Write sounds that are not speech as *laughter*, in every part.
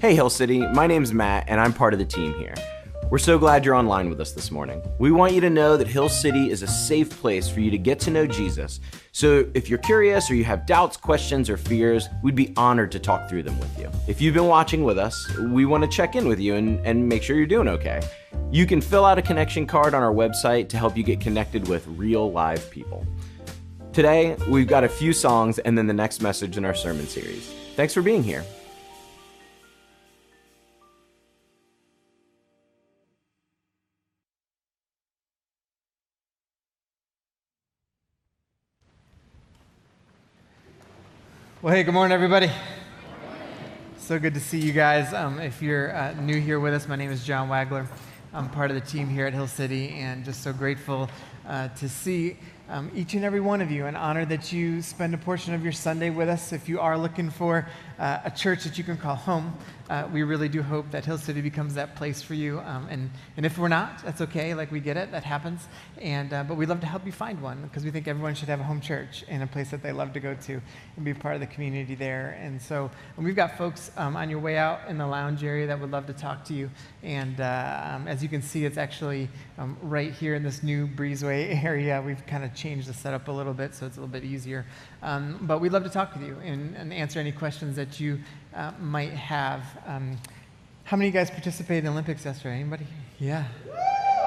Hey, Hill City, my name's Matt, and I'm part of the team here. We're so glad you're online with us this morning. We want you to know that Hill City is a safe place for you to get to know Jesus. So if you're curious or you have doubts, questions, or fears, we'd be honored to talk through them with you. If you've been watching with us, we want to check in with you and, and make sure you're doing okay. You can fill out a connection card on our website to help you get connected with real live people. Today, we've got a few songs and then the next message in our sermon series. Thanks for being here. Well, hey, good morning, everybody. So good to see you guys. Um, if you're uh, new here with us, my name is John Wagler. I'm part of the team here at Hill City, and just so grateful uh, to see um, each and every one of you and honor that you spend a portion of your Sunday with us. If you are looking for uh, a church that you can call home, uh, we really do hope that Hill City becomes that place for you. Um, and, and if we're not, that's okay. Like we get it, that happens. And, uh, but we'd love to help you find one because we think everyone should have a home church and a place that they love to go to and be part of the community there. And so and we've got folks um, on your way out in the lounge area that would love to talk to you. And uh, um, as you can see, it's actually um, right here in this new breezeway *laughs* area. We've kind of changed the setup a little bit so it's a little bit easier. Um, but we'd love to talk with you and, and answer any questions that you uh, might have. Um, how many of you guys participated in Olympics yesterday? Anybody? Yeah.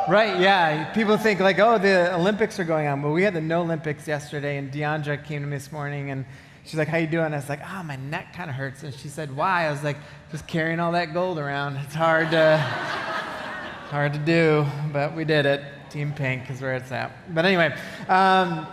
Right, yeah. People think like, oh, the Olympics are going on, but we had the No Olympics yesterday, and Deandra came to me this morning, and she's like, how you doing? I was like, ah, oh, my neck kind of hurts. And she said, why? I was like, just carrying all that gold around. It's hard to, hard to do, but we did it. Team Pink is where it's at. But anyway, um,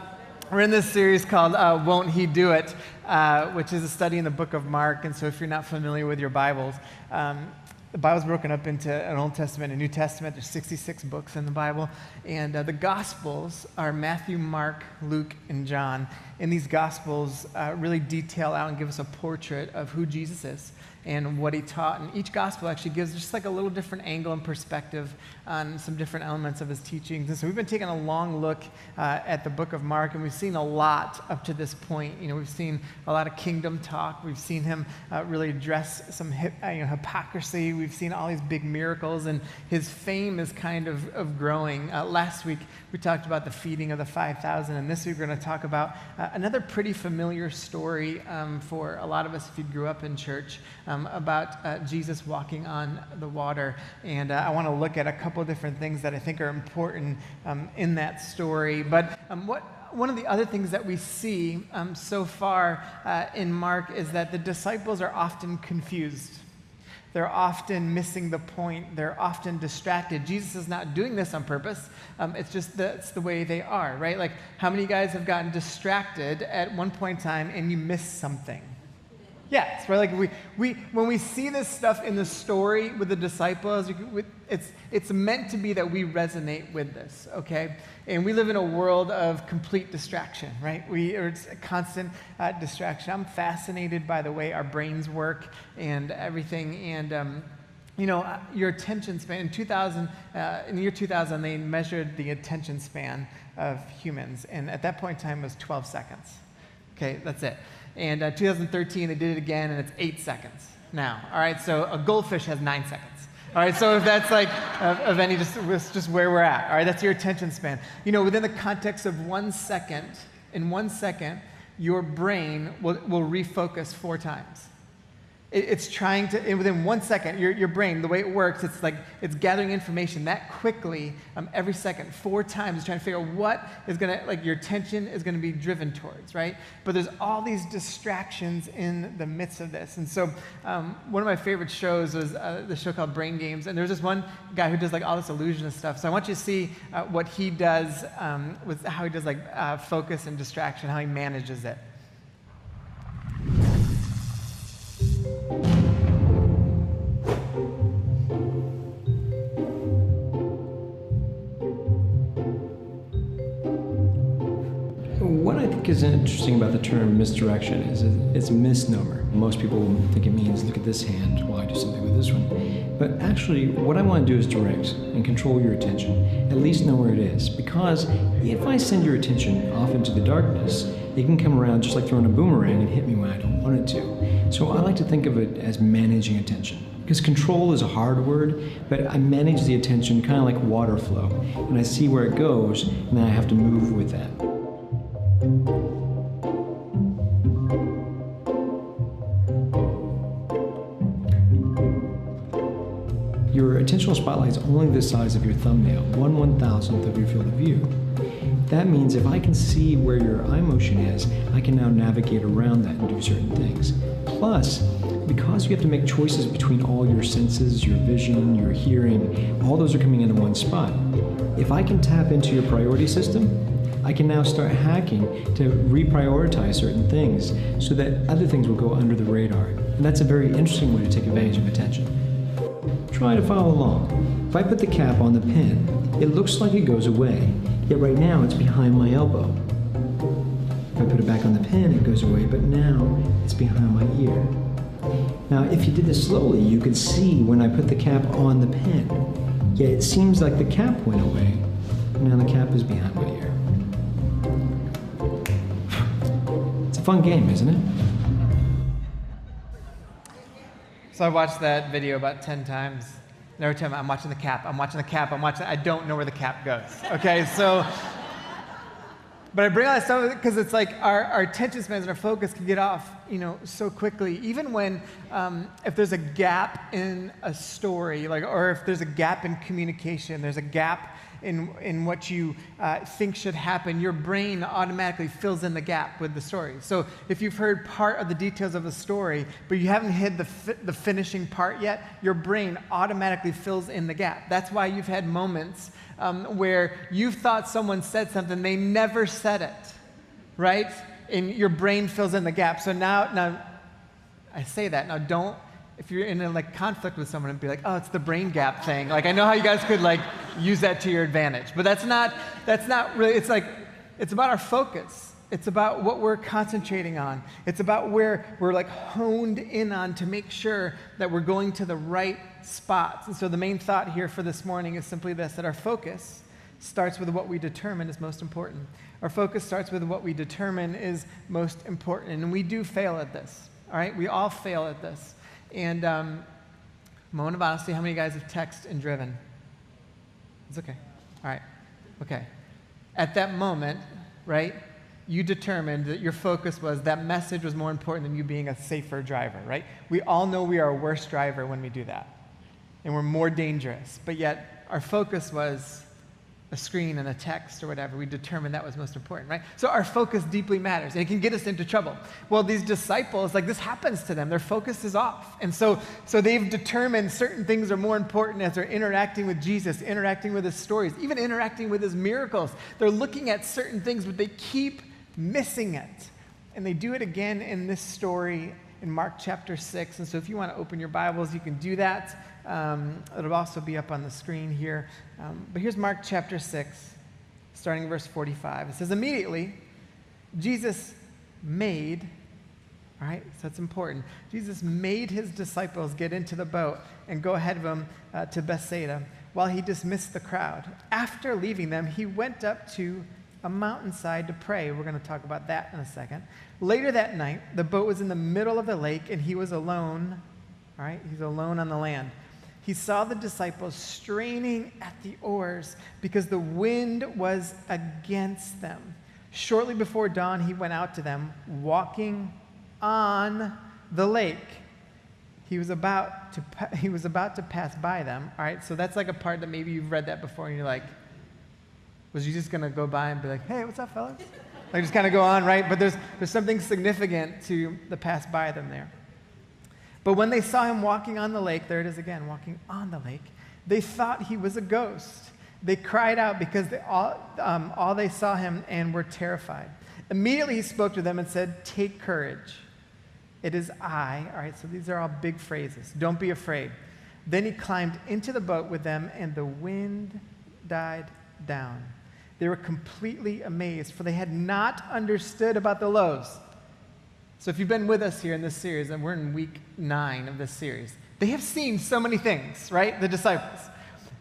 we're in this series called uh, Won't He Do It, uh, which is a study in the book of Mark. And so if you're not familiar with your Bibles, um, the Bible's broken up into an Old Testament and a New Testament. There's 66 books in the Bible. And uh, the Gospels are Matthew, Mark, Luke, and John. And these Gospels uh, really detail out and give us a portrait of who Jesus is and what he taught. And each gospel actually gives just like a little different angle and perspective on some different elements of his teachings. And so we've been taking a long look uh, at the book of Mark, and we've seen a lot up to this point. You know, we've seen a lot of kingdom talk. We've seen him uh, really address some hip, uh, you know, hypocrisy. We've seen all these big miracles, and his fame is kind of, of growing. Uh, last week, we talked about the feeding of the 5,000, and this week we're going to talk about uh, another pretty familiar story um, for a lot of us if you grew up in church um, about Jesus walking on the water. And I want to look at a couple couple different things that I think are important um, in that story. But um, what, one of the other things that we see um, so far uh, in Mark is that the disciples are often confused. They're often missing the point. They're often distracted. Jesus is not doing this on purpose. Um, it's just that's the way they are, right? Like, how many guys have gotten distracted at one point in time and you miss something? Yes, right. Like we, we, when we see this stuff in the story with the disciples, it's, it's meant to be that we resonate with this, okay? And we live in a world of complete distraction, right? We, it's a constant uh, distraction. I'm fascinated by the way our brains work and everything. And, um, you know, uh, your attention span, in 2000, uh, in the year 2000, they measured the attention span of humans. And at that point in time, it was 12 seconds. Okay, that's it. And uh, 2013, they did it again, and it's eight seconds now. All right, so a goldfish has nine seconds. All right, so if that's like of, of any, just, just where we're at. All right, that's your attention span. You know, within the context of one second, in one second, your brain will, will refocus four times it's trying to, within one second, your, your brain, the way it works, it's like it's gathering information that quickly um, every second, four times, trying to figure out what is going to, like your attention is going to be driven towards, right? But there's all these distractions in the midst of this. And so um, one of my favorite shows was uh, the show called Brain Games. And there's this one guy who does like all this illusionist stuff. So I want you to see uh, what he does um, with how he does like uh, focus and distraction, how he manages it. Is interesting about the term misdirection is it's a misnomer. Most people think it means look at this hand while I do something with this one. But actually, what I want to do is direct and control your attention, at least know where it is. Because if I send your attention off into the darkness, it can come around just like throwing a boomerang and hit me when I don't want it to. So I like to think of it as managing attention. Because control is a hard word, but I manage the attention kind of like water flow. And I see where it goes, and then I have to move with that. Your attentional spotlight is only the size of your thumbnail, one one thousandth of your field of view. That means if I can see where your eye motion is, I can now navigate around that and do certain things. Plus, because you have to make choices between all your senses, your vision, your hearing, all those are coming into one spot. If I can tap into your priority system, I can now start hacking to reprioritize certain things so that other things will go under the radar. And that's a very interesting way to take advantage of attention. Try to follow along. If I put the cap on the pen, it looks like it goes away, yet right now it's behind my elbow. If I put it back on the pen, it goes away, but now it's behind my ear. Now, if you did this slowly, you could see when I put the cap on the pen. Yet it seems like the cap went away. Now the cap is behind my ear. It's a fun game, isn't it? So I watched that video about 10 times. And every time I'm watching the cap, I'm watching the cap, I'm watching, I don't know where the cap goes. Okay, so, but I bring all that stuff because it's like our, our attention spans and our focus can get off, you know, so quickly. Even when, um, if there's a gap in a story, like, or if there's a gap in communication, there's a gap in, in what you uh, think should happen, your brain automatically fills in the gap with the story. So if you've heard part of the details of a story, but you haven't hit the, fi- the finishing part yet, your brain automatically fills in the gap. That's why you've had moments um, where you've thought someone said something, they never said it, right? And your brain fills in the gap. So now, now I say that. Now don't if you're in a like conflict with someone and be like, oh, it's the brain gap thing. Like I know how you guys could like use that to your advantage, but that's not that's not really. It's like it's about our focus. It's about what we're concentrating on. It's about where we're like honed in on to make sure that we're going to the right spots. And so the main thought here for this morning is simply this: that our focus starts with what we determine is most important. Our focus starts with what we determine is most important, and we do fail at this. All right, we all fail at this. And um, moment of honesty, how many guys have texted and driven? It's okay. All right. Okay. At that moment, right, you determined that your focus was that message was more important than you being a safer driver, right? We all know we are a worse driver when we do that. And we're more dangerous. But yet, our focus was a screen and a text or whatever, we determined that was most important, right? So our focus deeply matters and it can get us into trouble. Well, these disciples, like this happens to them, their focus is off. And so, so they've determined certain things are more important as they're interacting with Jesus, interacting with his stories, even interacting with his miracles. They're looking at certain things, but they keep missing it. And they do it again in this story in Mark chapter 6. And so if you want to open your Bibles, you can do that. Um, it'll also be up on the screen here. Um, but here's Mark chapter 6, starting verse 45. It says, Immediately, Jesus made, all right, so that's important. Jesus made his disciples get into the boat and go ahead of him uh, to Bethsaida while he dismissed the crowd. After leaving them, he went up to a mountainside to pray. We're going to talk about that in a second. Later that night, the boat was in the middle of the lake and he was alone. All right, he's alone on the land he saw the disciples straining at the oars because the wind was against them. Shortly before dawn, he went out to them, walking on the lake. He was about to, *laughs* he was about to pass by them. All right, so that's like a part that maybe you've read that before and you're like, was you just going to go by and be like, hey, what's up, fellas? Like just kind of go on, right? But there's, there's something significant to the pass by them there. But when they saw him walking on the lake, there it is again, walking on the lake, they thought he was a ghost. They cried out because they all, um, all they saw him and were terrified. Immediately he spoke to them and said, Take courage. It is I. All right, so these are all big phrases. Don't be afraid. Then he climbed into the boat with them, and the wind died down. They were completely amazed, for they had not understood about the loaves. So, if you've been with us here in this series, and we're in week nine of this series, they have seen so many things, right? The disciples.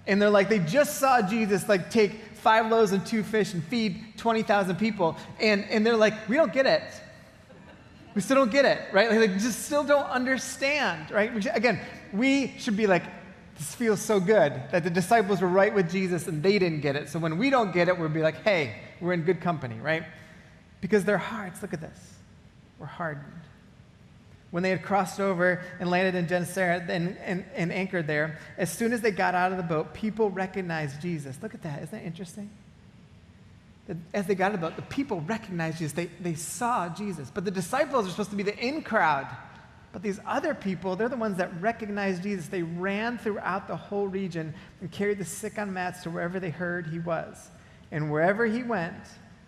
And they're like, they just saw Jesus like take five loaves and two fish and feed 20,000 people. And, and they're like, we don't get it. we still don't get it, right? Like, like just still don't understand, right? Again, we should be like, this feels so good that the disciples were right with Jesus and they didn't get it. So when we don't get it, we'll be like, hey, we're in good company, right? Because their hearts, look at this, were hardened. When they had crossed over and landed in Gennesaret and, and, and anchored there, as soon as they got out of the boat, people recognized Jesus. Look at that. Isn't that interesting? As they got out of the boat, the people recognized Jesus. They, they saw Jesus. But the disciples are supposed to be the in crowd. But these other people, they're the ones that recognized Jesus. They ran throughout the whole region and carried the sick on mats to wherever they heard he was. And wherever he went,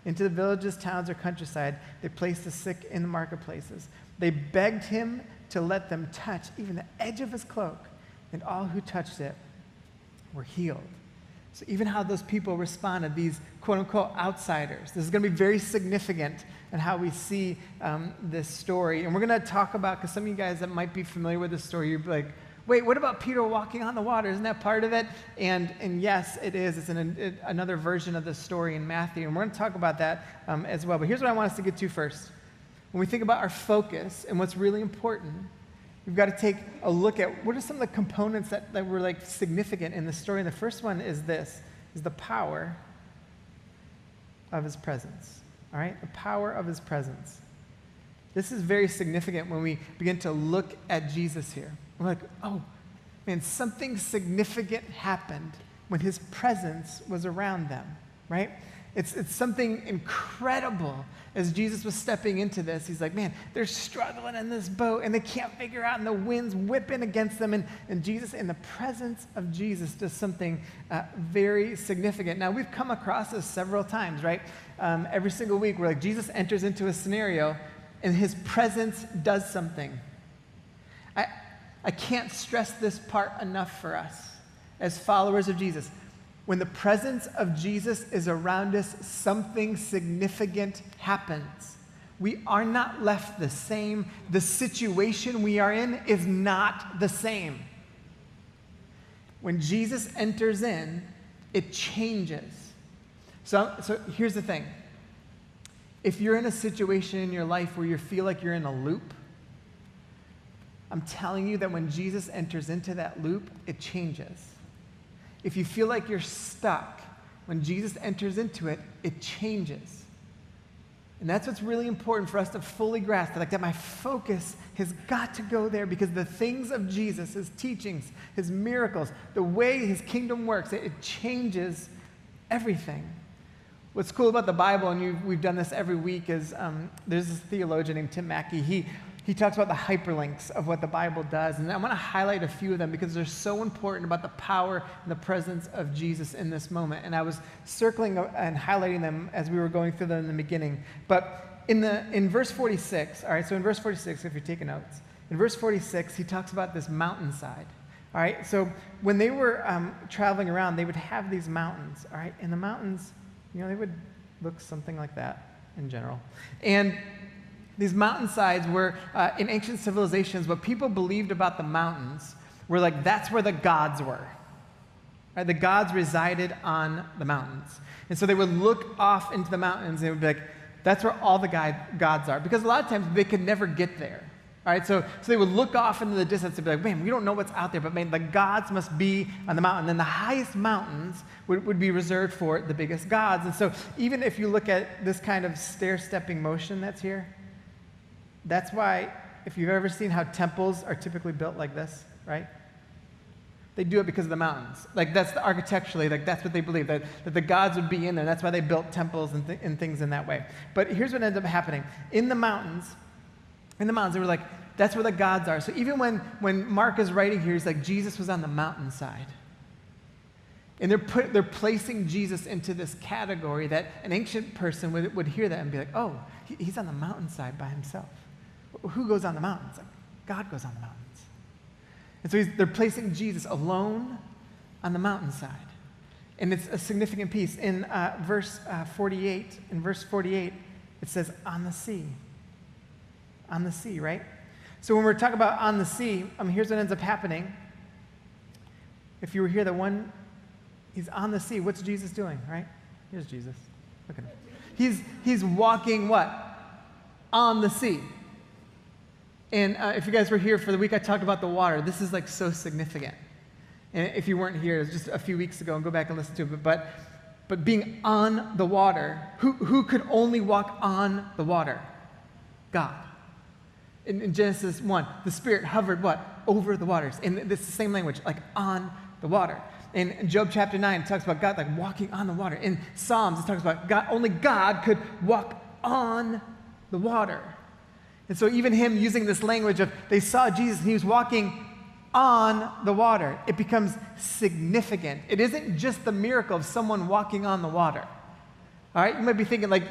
into the villages, towns, or countryside, they placed the sick in the marketplaces. They begged him to let them touch even the edge of his cloak, and all who touched it were healed. So, even how those people responded, these quote unquote outsiders, this is going to be very significant in how we see um, this story. And we're going to talk about, because some of you guys that might be familiar with this story, you're like, wait, what about Peter walking on the water? Isn't that part of it? And, and yes, it is. It's an, another version of the story in Matthew. And we're going to talk about that um, as well. But here's what I want us to get to first. When we think about our focus and what's really important, we've got to take a look at what are some of the components that, that were like significant in the story. And the first one is this, is the power of his presence all right? The power of his presence. This is very significant when we begin to look at Jesus here. Like, oh, man, something significant happened when his presence was around them, right? It's, it's something incredible as Jesus was stepping into this. He's like, man, they're struggling in this boat and they can't figure out, and the wind's whipping against them. And, and Jesus, in the presence of Jesus, does something uh, very significant. Now, we've come across this several times, right? Um, every single week, we're like, Jesus enters into a scenario and his presence does something. I, can't stress this part enough for us as followers of Jesus. When the presence of Jesus is around us, something significant happens. We are not left the same. The situation we are in is not the same. When Jesus enters in, it changes. So, so here's the thing if you're in a situation in your life where you feel like you're in a loop, I'm telling you that when Jesus enters into that loop, it changes. If you feel like you're stuck, when Jesus enters into it, it changes. And that's what's really important for us to fully grasp. Like that my focus has got to go there because the things of Jesus, his teachings, his miracles, the way his kingdom works, it, it changes everything. What's cool about the Bible, and we've done this every week, is um, there's this theologian named Tim Mackie. He he talks about the hyperlinks of what the Bible does. And I want to highlight a few of them because they're so important about the power and the presence of Jesus in this moment. And I was circling and highlighting them as we were going through them in the beginning. But in, the, in verse 46, all right, so in verse 46, if you're taking notes, in verse 46, he talks about this mountainside. All right, so when they were um, traveling around, they would have these mountains, all right, and the mountains, you know, they would look something like that in general. And these mountainsides were, uh, in ancient civilizations, what people believed about the mountains were like that's where the gods were. Right? The gods resided on the mountains. And so they would look off into the mountains and it would be like, that's where all the gods are. Because a lot of times they could never get there. All right, so, so they would look off into the distance and be like, man, we don't know what's out there, but man, the gods must be on the mountain. And the highest mountains would, would be reserved for the biggest gods. And so even if you look at this kind of stair stepping motion that's here, that's why, if you've ever seen how temples are typically built like this, right? They do it because of the mountains. Like, that's the, architecturally, like, that's what they believe, that, that the gods would be in there. That's why they built temples and, th- and things in that way. But here's what ended up happening in the mountains, in the mountains, they were like, that's where the gods are. So even when, when Mark is writing here, he's like, Jesus was on the mountainside. And they're, put, they're placing Jesus into this category that an ancient person would, would hear that and be like, oh, he's on the mountainside by himself. Who goes on the mountains? Like, God goes on the mountains. And so they're placing Jesus alone on the mountainside. And it's a significant piece. In uh, verse uh, 48, in verse 48, it says, on the sea. On the sea, right? So when we're talking about on the sea, um, here's what ends up happening. If you were here, the one, he's on the sea. What's Jesus doing, right? Here's Jesus. Look at him. He's, he's walking what? On the sea And uh, if you guys were here for the week I talked about the water, this is like so significant. And if you weren't here, it was just a few weeks ago, and go back and listen to it. But, but being on the water, who, who could only walk on the water? God. In, in Genesis 1, the Spirit hovered what? Over the waters. And it's the same language, like on the water. In Job chapter 9, it talks about God like walking on the water. In Psalms, it talks about God, only God could walk on the water. And so, even him using this language of they saw Jesus and he was walking on the water, it becomes significant. It isn't just the miracle of someone walking on the water. All right, you might be thinking, like,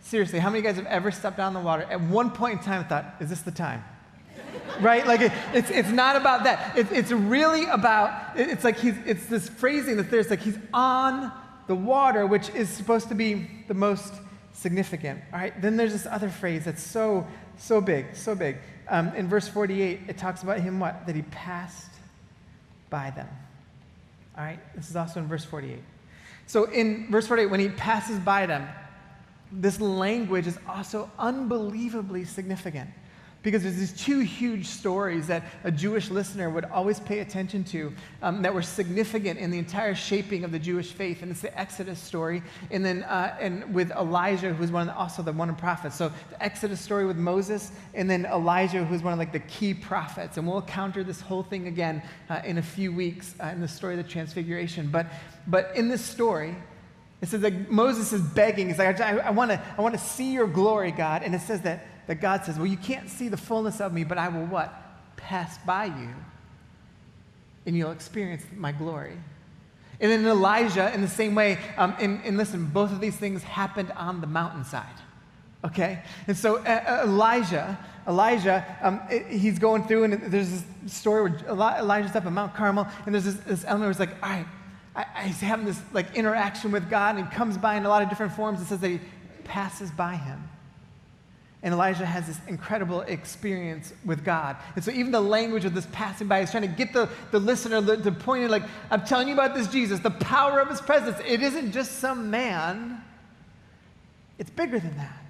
seriously, how many guys have ever stepped on the water at one point in time thought, is this the time? *laughs* right? Like it, it's, it's not about that. It, it's really about, it, it's like he's, it's this phrasing that there's like he's on the water, which is supposed to be the most significant. All right, then there's this other phrase that's so, so big, so big. Um, in verse 48, it talks about him what? That he passed by them. All right, this is also in verse 48. So in verse 48, when he passes by them, this language is also unbelievably significant. Because there's these two huge stories that a Jewish listener would always pay attention to um, that were significant in the entire shaping of the Jewish faith. And it's the Exodus story, and then uh, and with Elijah, who's one of the, also the one of prophets. So the Exodus story with Moses, and then Elijah, who's one of like the key prophets. And we'll encounter this whole thing again uh, in a few weeks uh, in the story of the Transfiguration. But but in this story, it says that Moses is begging. He's like, I, I want to I want to see your glory, God. And it says that that God says, Well, you can't see the fullness of me, but I will what? Pass by you, and you'll experience my glory. And then Elijah, in the same way, um, and, and listen, both of these things happened on the mountainside. Okay? And so uh, Elijah, Elijah, um, it, he's going through, and there's this story where Elijah's up at Mount Carmel, and there's this, this element where it's like, all right, I, I, he's having this like interaction with God, and he comes by in a lot of different forms. It says that he passes by him. And Elijah has this incredible experience with God. And so, even the language of this passing by is trying to get the, the listener to point in, like, I'm telling you about this Jesus, the power of his presence. It isn't just some man, it's bigger than that.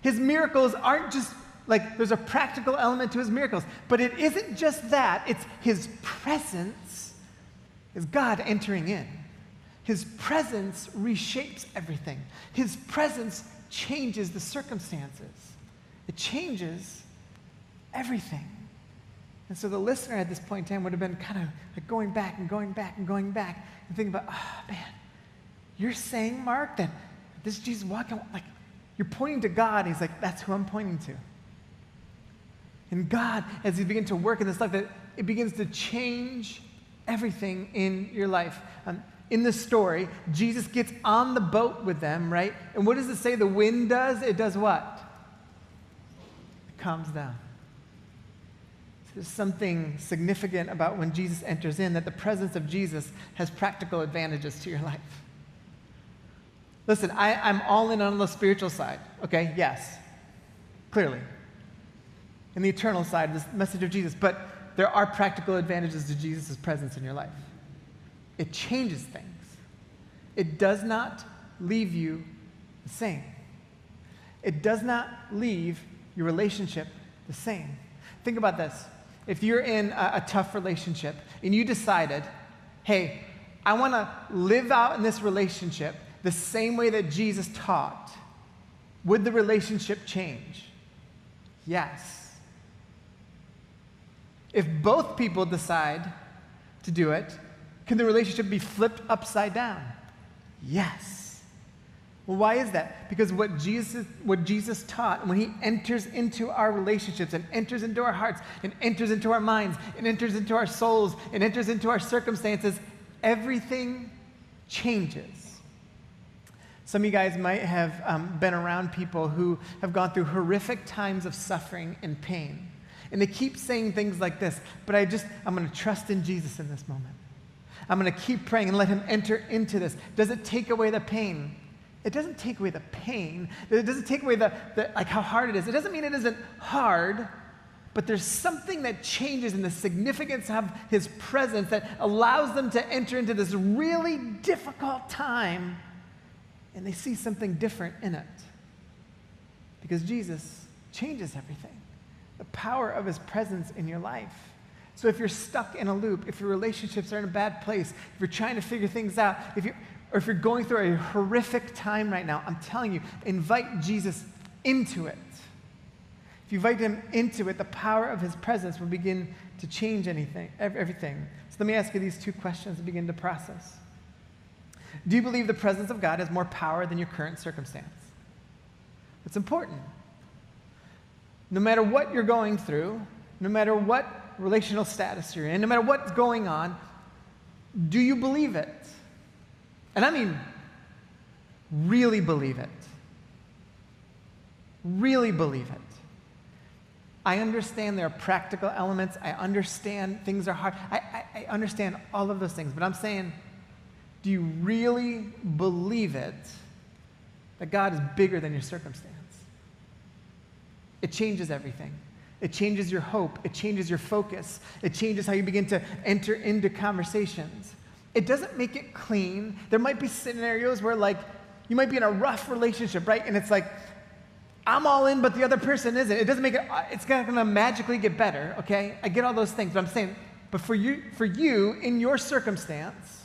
His miracles aren't just like there's a practical element to his miracles, but it isn't just that, it's his presence is God entering in. His presence reshapes everything, his presence changes the circumstances. It changes everything. And so the listener at this point in time would have been kind of like going back and going back and going back and thinking about, oh man, you're saying, Mark, that this Jesus walking, like, you're pointing to God. He's like, that's who I'm pointing to. And God, as He begins to work in this life, that it begins to change everything in your life. Um, in the story, Jesus gets on the boat with them, right? And what does it say the wind does? It does what? Calms down. There's something significant about when Jesus enters in that the presence of Jesus has practical advantages to your life. Listen, I, I'm all in on the spiritual side, okay? Yes, clearly. And the eternal side, this message of Jesus. But there are practical advantages to Jesus' presence in your life. It changes things, it does not leave you the same. It does not leave your relationship the same. Think about this. If you're in a, a tough relationship and you decided, hey, I want to live out in this relationship the same way that Jesus taught, would the relationship change? Yes. If both people decide to do it, can the relationship be flipped upside down? Yes. Well, why is that? Because what Jesus, what Jesus taught, when he enters into our relationships and enters into our hearts and enters into our minds and enters into our souls and enters into our circumstances, everything changes. Some of you guys might have um, been around people who have gone through horrific times of suffering and pain. And they keep saying things like this, but I just, I'm going to trust in Jesus in this moment. I'm going to keep praying and let him enter into this. Does it take away the pain? It doesn't take away the pain. It doesn't take away the, the, like how hard it is. It doesn't mean it isn't hard, but there's something that changes in the significance of his presence that allows them to enter into this really difficult time and they see something different in it. Because Jesus changes everything. the power of his presence in your life. So if you're stuck in a loop, if your relationships are in a bad place, if you're trying to figure things out, if you or if you're going through a horrific time right now, I'm telling you, invite Jesus into it. If you invite him into it, the power of his presence will begin to change anything, everything. So let me ask you these two questions to begin to process. Do you believe the presence of God has more power than your current circumstance? It's important. No matter what you're going through, no matter what relational status you're in, no matter what's going on, do you believe it? And I mean, really believe it. Really believe it. I understand there are practical elements. I understand things are hard. I, I, I, understand all of those things. But I'm saying, do you really believe it that God is bigger than your circumstance? It changes everything. It changes your hope. It changes your focus. It changes how you begin to enter into conversations. It doesn't make it clean. There might be scenarios where, like, you might be in a rough relationship, right? And it's like, I'm all in, but the other person isn't. It doesn't make it, uh, it's not to magically get better, okay? I get all those things, but I'm saying, but for you, for you in your circumstance,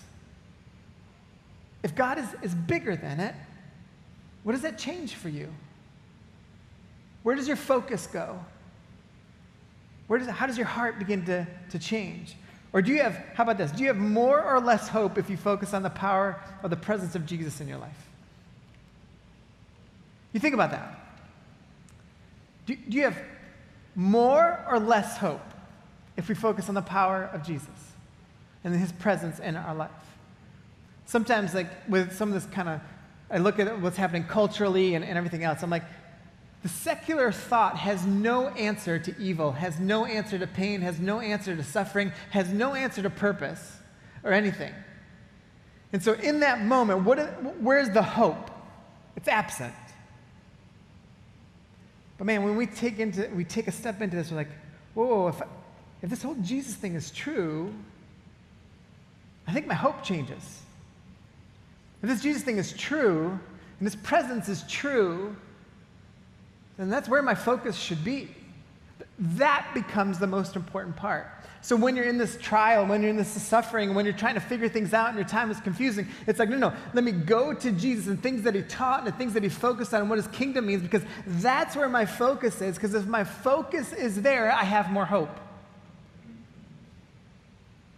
if God is, is bigger than it, what does that change for you? Where does your focus go? Where does, how does your heart begin to, to change? Or do you have, how about this? Do you have more or less hope if you focus on the power or the presence of Jesus in your life? You think about that. Do, do you have more or less hope if we focus on the power of Jesus and his presence in our life? Sometimes, like with some of this kind of, I look at what's happening culturally and, and everything else. I'm like, the secular thought has no answer to evil, has no answer to pain, has no answer to suffering, has no answer to purpose or anything. And so, in that moment, what, where's the hope? It's absent. But man, when we take, into, we take a step into this, we're like, whoa, if, if this whole Jesus thing is true, I think my hope changes. If this Jesus thing is true, and this presence is true, then that's where my focus should be. That becomes the most important part. So when you're in this trial, when you're in this suffering, when you're trying to figure things out and your time is confusing, it's like, no, no, let me go to Jesus and things that he taught and the things that he focused on and what his kingdom means because that's where my focus is. Because if my focus is there, I have more hope.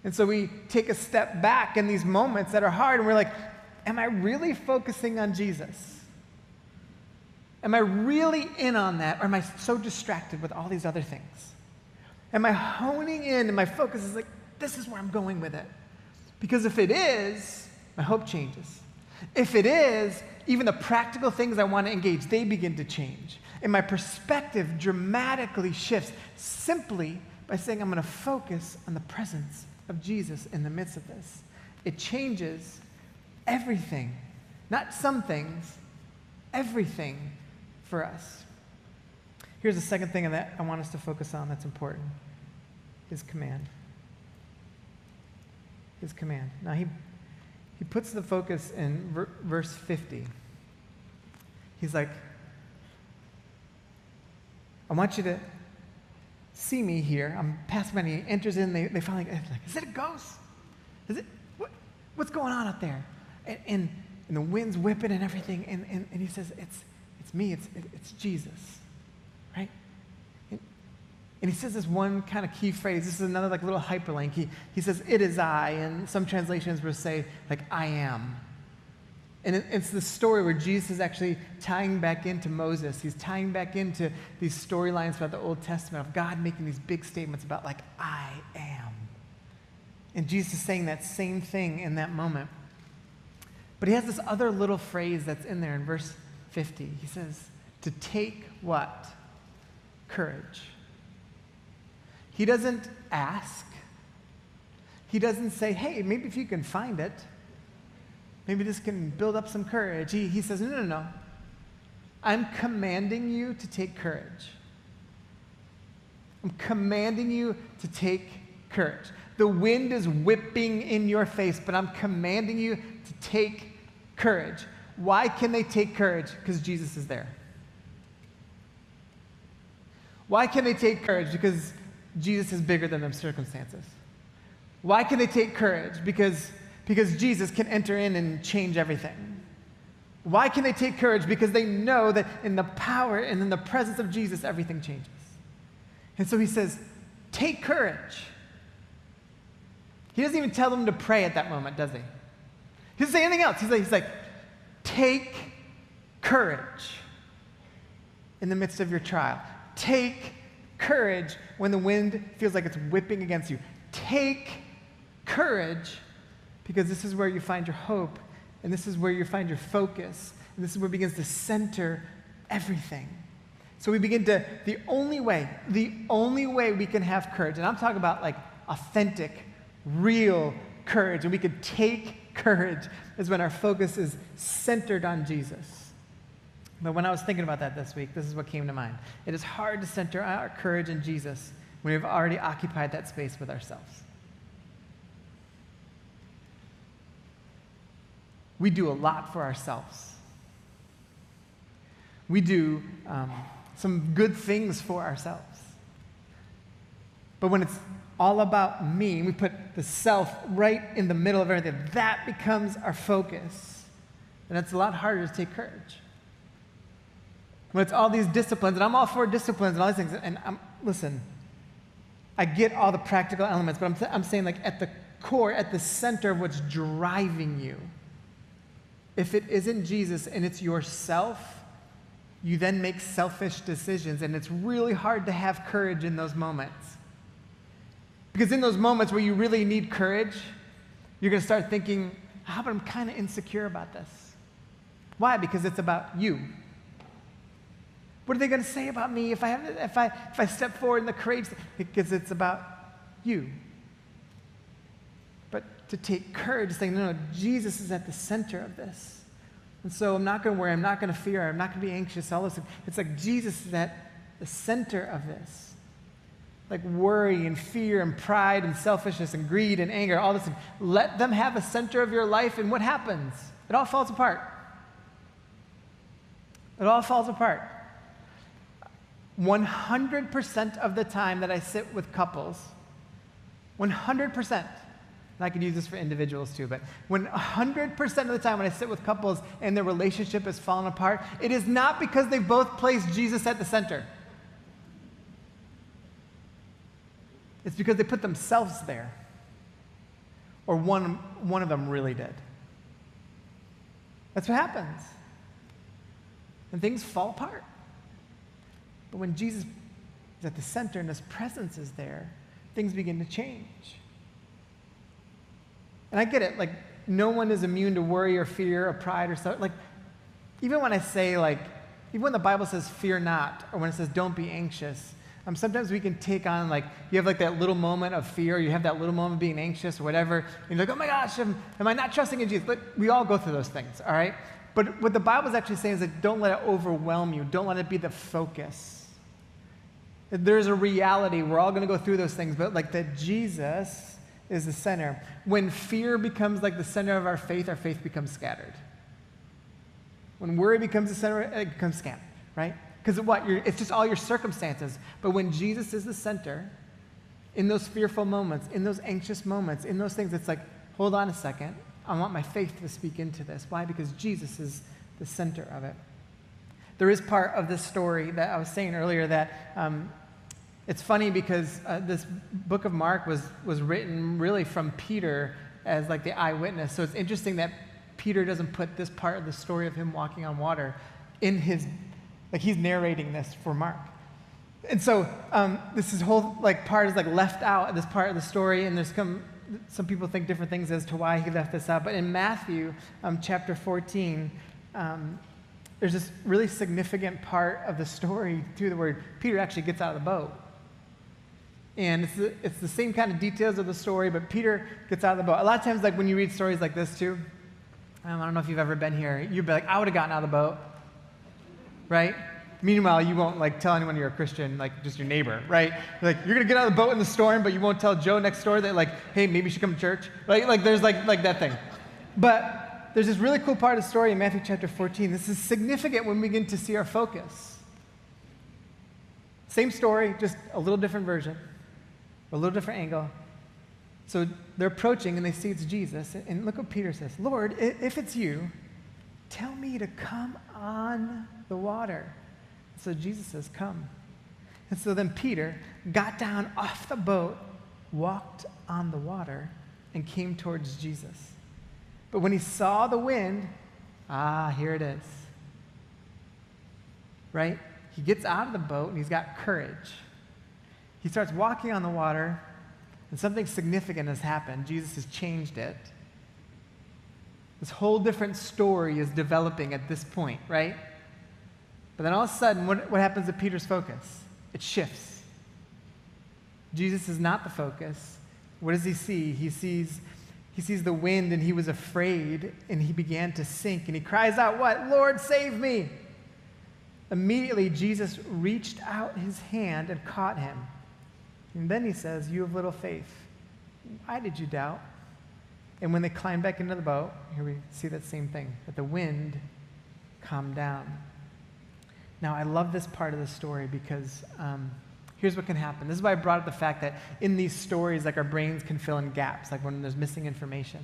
And so we take a step back in these moments that are hard and we're like, am I really focusing on Jesus? Am I really in on that or am I so distracted with all these other things? Am I honing in and my focus is like, this is where I'm going with it? Because if it is, my hope changes. If it is, even the practical things I want to engage, they begin to change. And my perspective dramatically shifts simply by saying, I'm going to focus on the presence of Jesus in the midst of this. It changes everything, not some things, everything for us. Here's the second thing that I want us to focus on that's important his command. His command. Now, he, he puts the focus in ver- verse 50. He's like, I want you to see me here. I'm passing by, and he enters in. They, they finally, like, is it a ghost? Is it, what, what's going on out there? And, and, and the wind's whipping and everything. And, and, and he says, it's, me, it's, it's Jesus, right? And, and he says this one kind of key phrase. This is another like little hyperlink. He, he says, it is I. And some translations will say, like, I am. And it, it's the story where Jesus is actually tying back into Moses. He's tying back into these storylines about the Old Testament of God making these big statements about, like, I am. And Jesus is saying that same thing in that moment. But he has this other little phrase that's in there in verse 50. He says, to take what? Courage. He doesn't ask. He doesn't say, hey, maybe if you can find it, maybe this can build up some courage. He, he says, no, no, no. I'm commanding you to take courage. I'm commanding you to take courage. The wind is whipping in your face, but I'm commanding you to take courage. Why can they take courage? Because Jesus is there. Why can they take courage? Because Jesus is bigger than their circumstances. Why can they take courage? Because, because Jesus can enter in and change everything. Why can they take courage? Because they know that in the power and in the presence of Jesus, everything changes. And so he says, Take courage. He doesn't even tell them to pray at that moment, does he? He doesn't say anything else. He's like, he's like Take courage in the midst of your trial. Take courage when the wind feels like it's whipping against you. Take courage because this is where you find your hope and this is where you find your focus and this is where it begins to center everything. So we begin to, the only way, the only way we can have courage, and I'm talking about like authentic, real courage, and we can take courage, is when our focus is centered on Jesus. But when I was thinking about that this week, this is what came to mind. It is hard to center our courage in Jesus when we've already occupied that space with ourselves. We do a lot for ourselves. We do um, some good things for ourselves. But when it's all about me, we put the self right in the middle of everything, that becomes our focus. And it's a lot harder to take courage. When it's all these disciplines, and I'm all for disciplines and all these things, and I'm, listen, I get all the practical elements, but I'm, I'm saying, like, at the core, at the center of what's driving you, if it isn't Jesus and it's yourself, you then make selfish decisions, and it's really hard to have courage in those moments. Because in those moments where you really need courage, you're going to start thinking, ah, how about I'm kind of insecure about this? Why? Because it's about you. What are they going to say about me if I, have, if I, if I step forward in the courage? Because it's about you But to take courage, saying, no, no, Jesus is at the center of this. And so I'm not going to worry, I'm not going to fear, I'm not going to be anxious, all this. It's like Jesus is at the center of this. Like worry and fear and pride and selfishness and greed and anger, all this. Let them have a center of your life, and what happens? It all falls apart. It all falls apart. 100% of the time that I sit with couples, 100%, and I could use this for individuals too, but when 100% of the time when I sit with couples and their relationship has fallen apart, it is not because they both placed Jesus at the center. It's because they put themselves there. Or one, one of them really did. That's what happens. And things fall apart. But when Jesus is at the center and his presence is there, things begin to change. And I get it, like, no one is immune to worry or fear or pride or stuff. Like, even when I say, like, even when the Bible says fear not, or when it says don't be anxious, um, sometimes we can take on, like, you have like that little moment of fear, you have that little moment of being anxious or whatever, and you're like, oh my gosh, am, am I not trusting in Jesus? But we all go through those things, all right? But what the Bible is actually saying is that don't let it overwhelm you, don't let it be the focus. There's a reality, we're all going to go through those things, but like that Jesus is the center. When fear becomes like the center of our faith, our faith becomes scattered. When worry becomes the center, it becomes scattered, right? Because what? You're, it's just all your circumstances. But when Jesus is the center, in those fearful moments, in those anxious moments, in those things, it's like, hold on a second. I want my faith to speak into this. Why? Because Jesus is the center of it. There is part of this story that I was saying earlier that um, it's funny because uh, this book of Mark was, was written really from Peter as like the eyewitness. So it's interesting that Peter doesn't put this part of the story of him walking on water in his, like he's narrating this for Mark. And so um, this is whole like part is like left out this part of the story, and there's come some people think different things as to why he left this out. But in Matthew um, chapter 14, um, there's this really significant part of the story through the word Peter actually gets out of the boat. And it's the, it's the same kind of details of the story, but Peter gets out of the boat. A lot of times, like when you read stories like this too, um, I don't know if you've ever been here, you'd be like, I would have gotten out of the boat, right? Meanwhile, you won't like tell anyone you're a Christian, like just your neighbor, right? Like you're gonna get out of the boat in the storm, but you won't tell Joe next door that like, hey, maybe you should come to church, right? Like there's like like that thing. But there's this really cool part of the story in Matthew chapter 14. This is significant when we begin to see our focus Same story, just a little different version, a little different angle. So they're approaching and they see it's Jesus. And look what Peter says Lord, if it's you, tell me to come on the water. So Jesus says, Come. And so then Peter got down off the boat, walked on the water, and came towards Jesus. But when he saw the wind, ah, here it is. Right? He gets out of the boat and he's got courage. He starts walking on the water, and something significant has happened. Jesus has changed it. This whole different story is developing at this point, right? But then all of a sudden, what, what happens to Peter's focus? It shifts. Jesus is not the focus. What does he see? He sees, he sees the wind and he was afraid and he began to sink and he cries out, What? Lord, save me. Immediately, Jesus reached out his hand and caught him. And then he says, You have little faith. Why did you doubt? And when they climbed back into the boat, here we see that same thing, that the wind calmed down. Now, I love this part of the story because um, here's what can happen. This is why I brought up the fact that in these stories, like our brains can fill in gaps, like when there's missing information.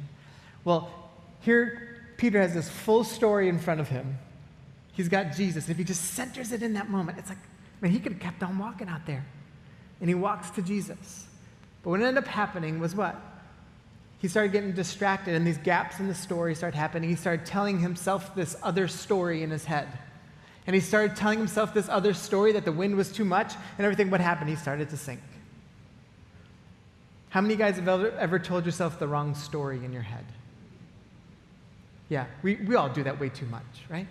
Well, here, Peter has this full story in front of him. He's got Jesus. And if he just centers it in that moment, it's like, man, he could have kept on walking out there. And he walks to Jesus. But what ended up happening was what? He started getting distracted, and these gaps in the story started happening. He started telling himself this other story in his head. And he started telling himself this other story that the wind was too much and everything. What happened? He started to sink. How many guys have ever, ever told yourself the wrong story in your head? Yeah, we, we all do that way too much, right?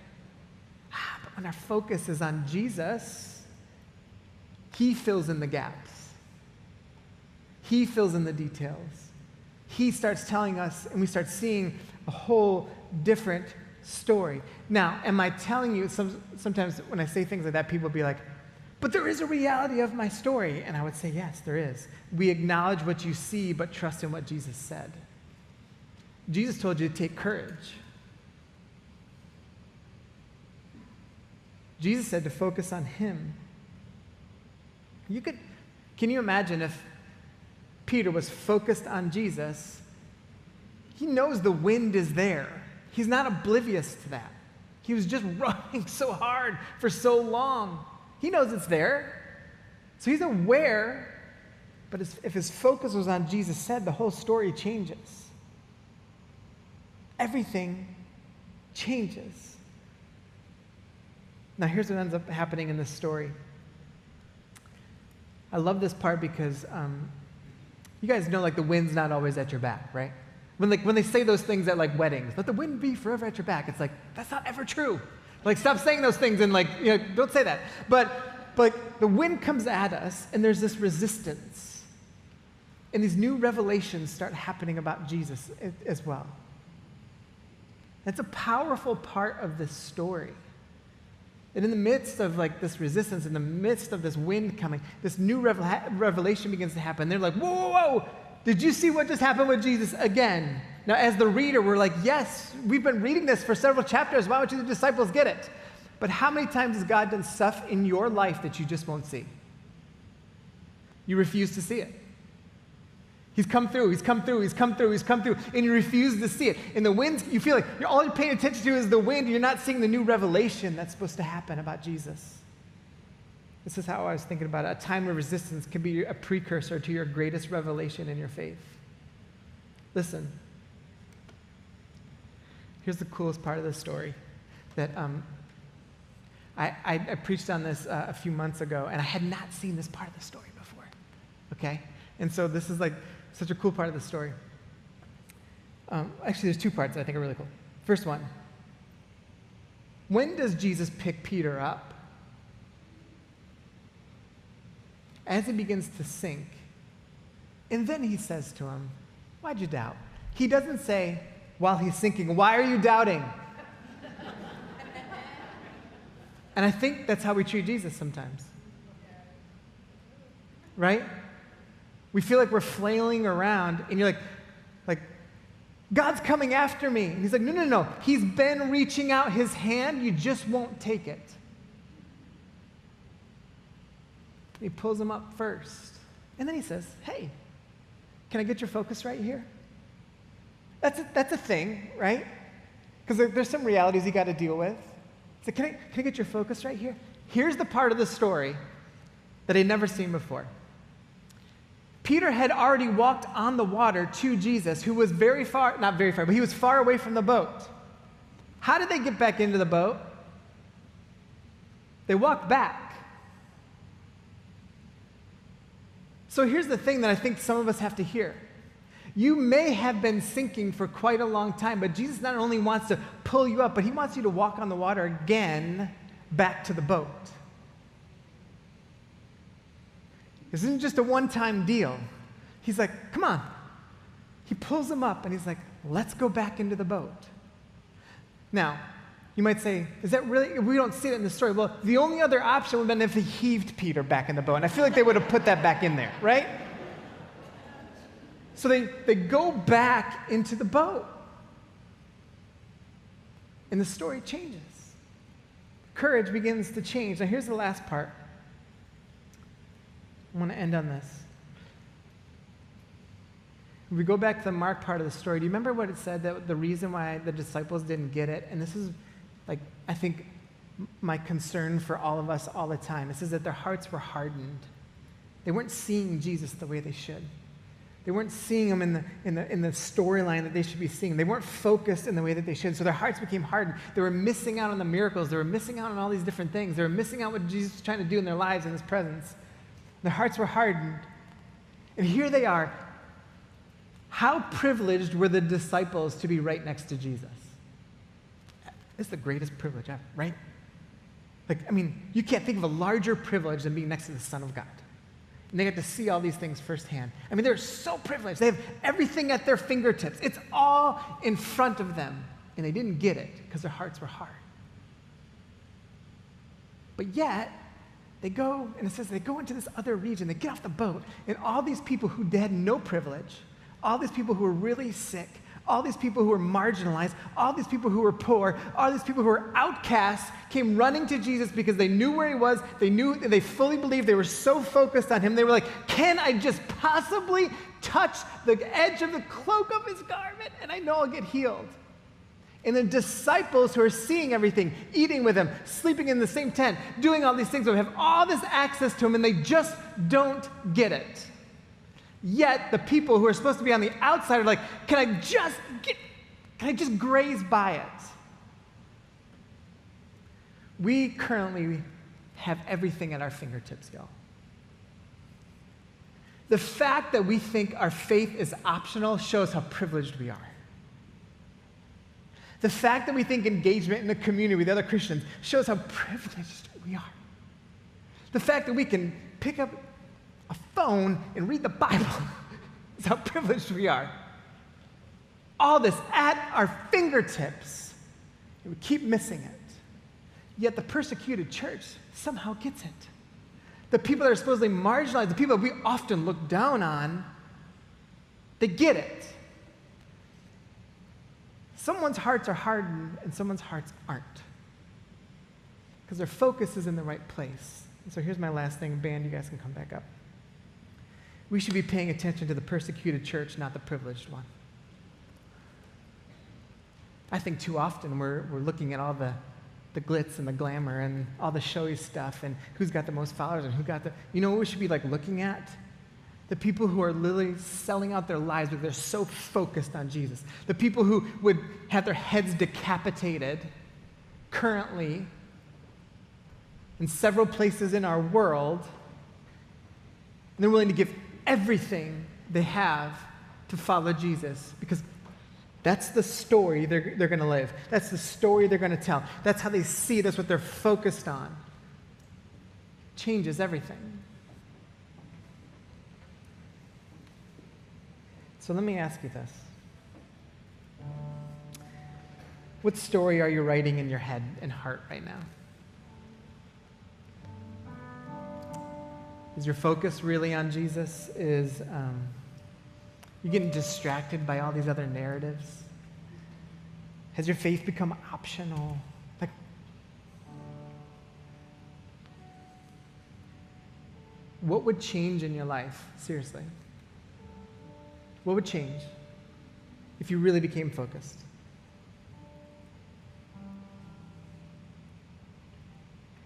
Ah, but when our focus is on Jesus, He fills in the gaps, He fills in the details. He starts telling us, and we start seeing a whole different story. Now, am I telling you, some, sometimes when I say things like that, people be like, but there is a reality of my story. And I would say, yes, there is. We acknowledge what you see, but trust in what Jesus said. Jesus told you to take courage. Jesus said to focus on Him. You could, can you imagine if Peter was focused on Jesus? He knows the wind is there. He's not oblivious to that. He was just *laughs* running so hard for so long. He knows it's there. So he's aware, but if his focus was on Jesus said, the whole story changes. Everything changes. Now, here's what ends up happening in this story. I love this part because um, you guys know, like, the wind's not always at your back, right? When, like, when they say those things at like weddings, let the wind be forever at your back, it's like, that's not ever true. Like, stop saying those things and like, you know, don't say that. But, but the wind comes at us and there's this resistance. And these new revelations start happening about Jesus as well. That's a powerful part of this story. And in the midst of like this resistance, in the midst of this wind coming, this new revelation begins to happen. They're like, whoa, whoa, whoa, did you see what just happened with Jesus again? Now, as the reader, we're like, yes, we've been reading this for several chapters. Why don't you, the disciples, get it? But how many times has God done stuff in your life that you just won't see? You refuse to see it. He's come through, he's come through, he's come through, he's come through, and you refuse to see it. In the winds, you feel like you're, all you're paying attention to is the wind, you're not seeing the new revelation that's supposed to happen about Jesus. This is how I was thinking about it. A time of resistance can be a precursor to your greatest revelation in your faith. Listen, here's the coolest part of the story that um, I, I, I, preached on this uh, a few months ago, and I had not seen this part of the story before. Okay? And so this is like such a cool part of the story. Um, actually, there's two parts I think are really cool. First one when does Jesus pick Peter up? As he begins to sink. And then he says to him, Why'd you doubt? He doesn't say, while he's sinking, Why are you doubting? and I think that's how we treat Jesus sometimes. Right? We feel like we're flailing around, and you're like, like, God's coming after me. And he's like, no, no, no. He's been reaching out his hand, you just won't take it. He pulls them up first. And then he says, Hey, can I get your focus right here? That's a, that's a thing, right? Because there, there's some realities you got to deal with. So, can I, can I get your focus right here? Here's the part of the story that I'd never seen before. Peter had already walked on the water to Jesus, who was very far, not very far, but he was far away from the boat. How did they get back into the boat? They walked back. So here's the thing that I think some of us have to hear. You may have been sinking for quite a long time, but Jesus not only wants to pull you up, but he wants you to walk on the water again back to the boat. This isn't just a one time deal. He's like, come on. He pulls him up and he's like, let's go back into the boat. Now, you might say, is that really? We don't see it in the story. Well, the only other option would have been if he heaved Peter back in the boat. And I feel like they would have put that back in there, right? So they, they go back into the boat. And the story changes. Courage begins to change. Now, here's the last part. I want to end on this. If we go back to the Mark part of the story, do you remember what it said that the reason why the disciples didn't get it? And this is, like, I think my concern for all of us all the time. It says that their hearts were hardened. They weren't seeing Jesus the way they should. They weren't seeing him in the, in the, in the storyline that they should be seeing. They weren't focused in the way that they should. So their hearts became hardened. They were missing out on the miracles. They were missing out on all these different things. They were missing out what Jesus was trying to do in their lives in his presence. Their hearts were hardened. And here they are. How privileged were the disciples to be right next to Jesus? It's the greatest privilege ever, right? Like, I mean, you can't think of a larger privilege than being next to the Son of God. And they get to see all these things firsthand. I mean, they're so privileged. They have everything at their fingertips, it's all in front of them. And they didn't get it because their hearts were hard. But yet, they go, and it says they go into this other region, they get off the boat, and all these people who had no privilege, all these people who were really sick, all these people who were marginalized, all these people who were poor, all these people who were outcasts came running to Jesus because they knew where he was. They knew, they fully believed, they were so focused on him. They were like, Can I just possibly touch the edge of the cloak of his garment and I know I'll get healed? And the disciples who are seeing everything, eating with him, sleeping in the same tent, doing all these things, have all this access to him and they just don't get it. Yet the people who are supposed to be on the outside are like, can I just get, can I just graze by it? We currently have everything at our fingertips, y'all. The fact that we think our faith is optional shows how privileged we are. The fact that we think engagement in the community with other Christians shows how privileged we are. The fact that we can pick up a phone and read the Bible *laughs* is how privileged we are. All this at our fingertips, and we keep missing it. Yet the persecuted church somehow gets it. The people that are supposedly marginalized, the people that we often look down on, they get it. Someone's hearts are hardened and someone's hearts aren't. Because their focus is in the right place. And so here's my last thing. Band, you guys can come back up. We should be paying attention to the persecuted church, not the privileged one. I think too often we're, we're looking at all the, the glitz and the glamour and all the showy stuff and who's got the most followers and who got the. You know what we should be like looking at? The people who are literally selling out their lives because they're so focused on Jesus. The people who would have their heads decapitated currently in several places in our world. And they're willing to give everything they have to follow Jesus because that's the story they're, they're going to live. That's the story they're going to tell. That's how they see it. That's what they're focused on. Changes everything. So let me ask you this. What story are you writing in your head and heart right now? Is your focus really on Jesus? Is um, you getting distracted by all these other narratives? Has your faith become optional? Like, what would change in your life? Seriously. What would change if you really became focused?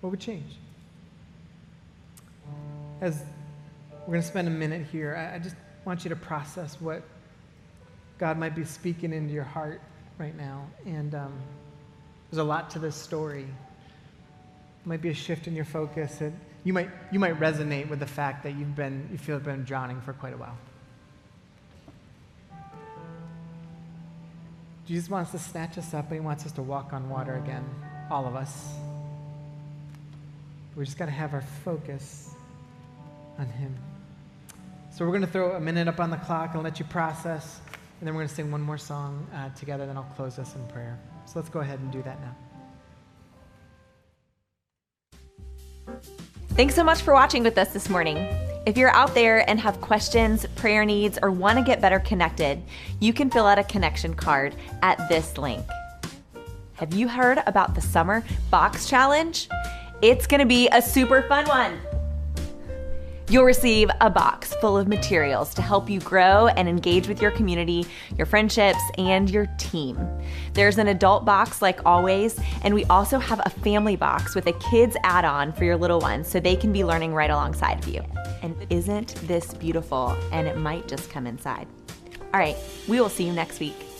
What would change? As we're going to spend a minute here, I, just want you to process what God might be speaking into your heart right now. And um, there's a lot to this story. It might be a shift in your focus. It, you, might, you might resonate with the fact that you've been, you feel you've been drowning for quite a while. Jesus wants to snatch us up and he wants us to walk on water again, all of us. We just got to have our focus on him. So we're going to throw a minute up on the clock and let you process, and then we're going to sing one more song uh, together, then I'll close us in prayer. So let's go ahead and do that now. Thanks so much for watching with us this morning. If you're out there and have questions, prayer needs, or want to get better connected, you can fill out a connection card at this link. Have you heard about the Summer Box Challenge? It's going to be a super fun one. You'll receive a box full of materials to help you grow and engage with your community, your friendships, and your team. There's an adult box, like always, and we also have a family box with a kids add on for your little ones so they can be learning right alongside of you. And isn't this beautiful? And it might just come inside. All right, we will see you next week.